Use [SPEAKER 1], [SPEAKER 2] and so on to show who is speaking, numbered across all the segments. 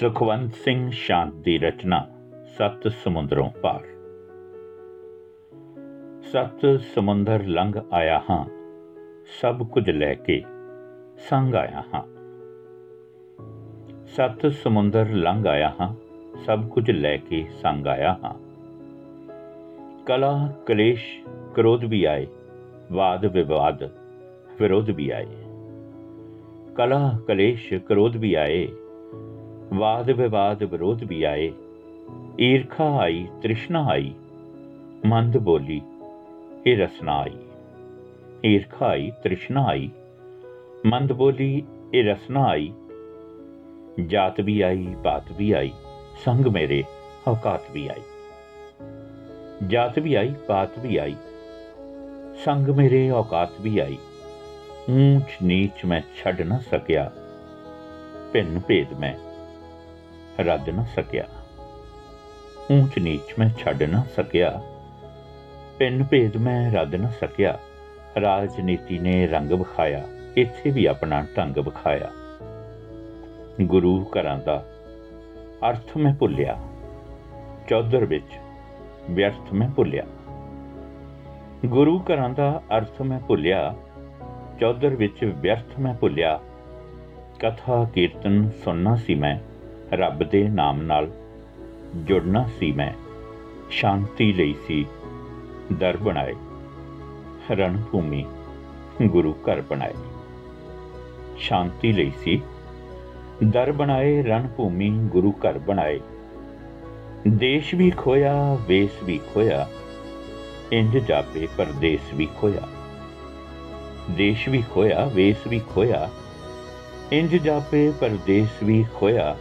[SPEAKER 1] ਸੁਖਵੰਤ ਸਿੰਘ ਸ਼ਾਂਤ ਦੀ ਰਚਨਾ, ਸੱਤ ਸਮੁੰਦਰੋਂ ਪਾਰ। ਸੱਤ ਸਮੁੰਦਰ ਲੰਘ ਆਇਆ ਹਾਂ, ਸਭ ਕੁਝ ਲੈ ਕੇ ਸੰਗ ਆਇਆ ਹਾਂ। ਸੱਤ ਸਮੁੰਦਰ ਲੰਘ ਆਇਆ ਹਾਂ, ਸਭ ਕੁਝ ਲੈ ਕੇ ਸੰਗ ਆਇਆ ਹਾਂ। ਕਲਾ, ਕਲੇਸ਼, ਕ੍ਰੋਧ ਵੀ ਆਏ, ਵਾਦ, ਵਿਵਾਦ, ਵਿਰੋਧ ਵੀ ਆਏ। ਕਲਾ, ਕਲੇਸ਼, ਕ੍ਰੋਧ ਵੀ ਆਏ ਵਾਦ ਵਿਵਾਦ ਵਿਰੋਧ ਵੀ ਆਏ। ਈਰਖਾ ਆਈ, ਤ੍ਰਿਸ਼ਨਾ ਆਈ। ਮੰਦ ਬੋਲੀ, ਇਹ ਰਸਨਾ ਆਈ। ਈਰਖਾ ਆਈ, ਤ੍ਰਿਸ਼ਨਾ ਆਈ। ਮੰਦ ਬੋਲੀ, ਇਹ ਰਸਨਾ ਆਈ। ਜਾਤ ਵੀ ਆਈ, ਬਾਤ ਵੀ ਆਈ। ਸੰਗ ਮੇਰੇ ਔਕਾਤ ਵੀ ਆਈ। ਜਾਤ ਵੀ ਆਈ, ਬਾਤ ਵੀ ਆਈ। ਸੰਗ ਮੇਰੇ ਔਕਾਤ ਵੀ ਆਈ। ਊਂਚ ਨੀਚ ਮੈਂ ਛੱਡ ਨਾ ਸਕਿਆ। ਭਿੰਨ ਭੇਦ ਮੈਂ ਰੱਦ ਨਾ ਸਕਿਆ। ਊਂਚ ਨੀਚ ਮੈਂ ਛੱਡ ਨਾ ਸਕਿਆ। ਭਿੰਨ ਭੇਦ ਮੈਂ ਰੱਦ ਨਾ ਸਕਿਆ। ਰਾਜਨੀਤੀ ਨੇ ਰੰਗ ਵਿਖਾਇਆ, ਇੱਥੇ ਵੀ ਆਪਣਾ ਢੰਗ ਵਿਖਾਇਆ। ਗੁਰੂ ਘਰਾਂ ਦਾ ਅਰਥ ਮੈਂ ਭੁੱਲਿਆ। ਚੌਧਰ ਵਿੱਚ ਵਿਅਰਥ ਮੈਂ ਭੁੱਲਿਆ। ਗੁਰੂ ਘਰਾਂ ਦਾ ਅਰਥ ਮੈਂ ਭੁੱਲਿਆ। ਚੌਧਰ ਵਿੱਚ ਵਿਅਰਥ ਮੈਂ ਭੁੱਲਿਆ। ਕਥਾ ਕੀਰਤਨ ਸੁਣਨਾ ਸੀ ਮੈਂ। ਰੱਬ ਦੇ ਨਾਮ ਨਾਲ ਜੁੜਨਾ ਸੀ ਮੈਂ, ਸ਼ਾਂਤੀ ਲਈ ਸੀ, ਦਰ ਬਣਾਏ ਰਣ ਭੂਮੀ ਗੁਰੂ ਘਰ ਬਣਾਏ। ਸ਼ਾਂਤੀ ਲਈ ਸੀ, ਦਰ ਬਣਾਏ ਰਣ ਭੂਮੀ ਗੁਰੂ ਘਰ ਬਣਾਏ। ਦੇਸ਼ ਵੀ ਖੋਇਆ, ਵੇਸ ਵੀ ਖੋਇਆ, ਇੰਜ ਜਾਪੇ, ਪਰਦੇਸ ਵੀ ਖੋਇਆ। ਦੇਸ਼ ਵੀ ਖੋਇਆ, ਵੇਸ ਵੀ ਖੋਇਆ, ਇੰਜ ਜਾਪੇ, ਪਰਦੇਸ ਵੀ ਖੋਇਆ।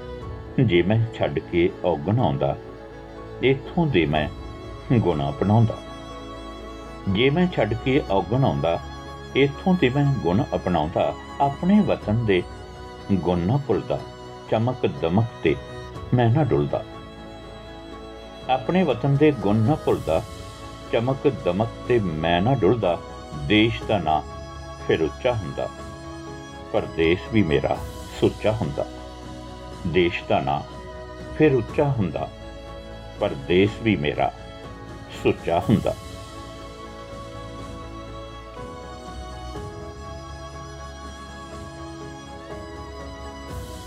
[SPEAKER 1] ਜੇ ਮੈਂ ਛੱਡ ਕੇ ਔਗਣ ਆਉਂਦਾ, ਇਥੋਂ ਦੇ ਮੈਂ ਗੁਣਾ ਅਪਣਾਉਂਦਾ। ਜੇ ਮੈਂ ਛੱਡ ਕੇ ਔਗਣ ਆਉਂਦਾ, ਇਥੋਂ ਤੇ ਮੈਂ ਗੁਣ ਅਪਣਾਉਂਦਾ, ਆਪਣੇ ਵਤਨ ਦੇ ਗੁਣ ਨਾ ਭੁੱਲਦਾ, ਚਮਕ ਦਮਕ ਤੇ ਮੈਂ ਨਾ ਡੁੱਲਦਾ। ਆਪਣੇ ਵਤਨ ਦੇ ਗੁਣ ਨਾ ਭੁੱਲਦਾ, ਚਮਕ ਦਮਕ ਤੇ ਮੈਂ ਨਾ ਡੁੱਲਦਾ, ਦੇਸ਼ ਦਾ ਨਾਂ ਫਿਰ ਉੱਚਾ ਹੁੰਦਾ, ਪਰਦੇਸ ਵੀ ਮੇਰਾ ਸੁੱਚਾ ਹੁੰਦਾ। ਦੇਸ਼ ਦਾ ਨਾਂ ਫਿਰ ਉੱਚਾ ਹੁੰਦਾ ਪਰ ਦੇਸ਼ ਵੀ ਮੇਰਾ ਸੁੱਚਾ ਹੁੰਦਾ।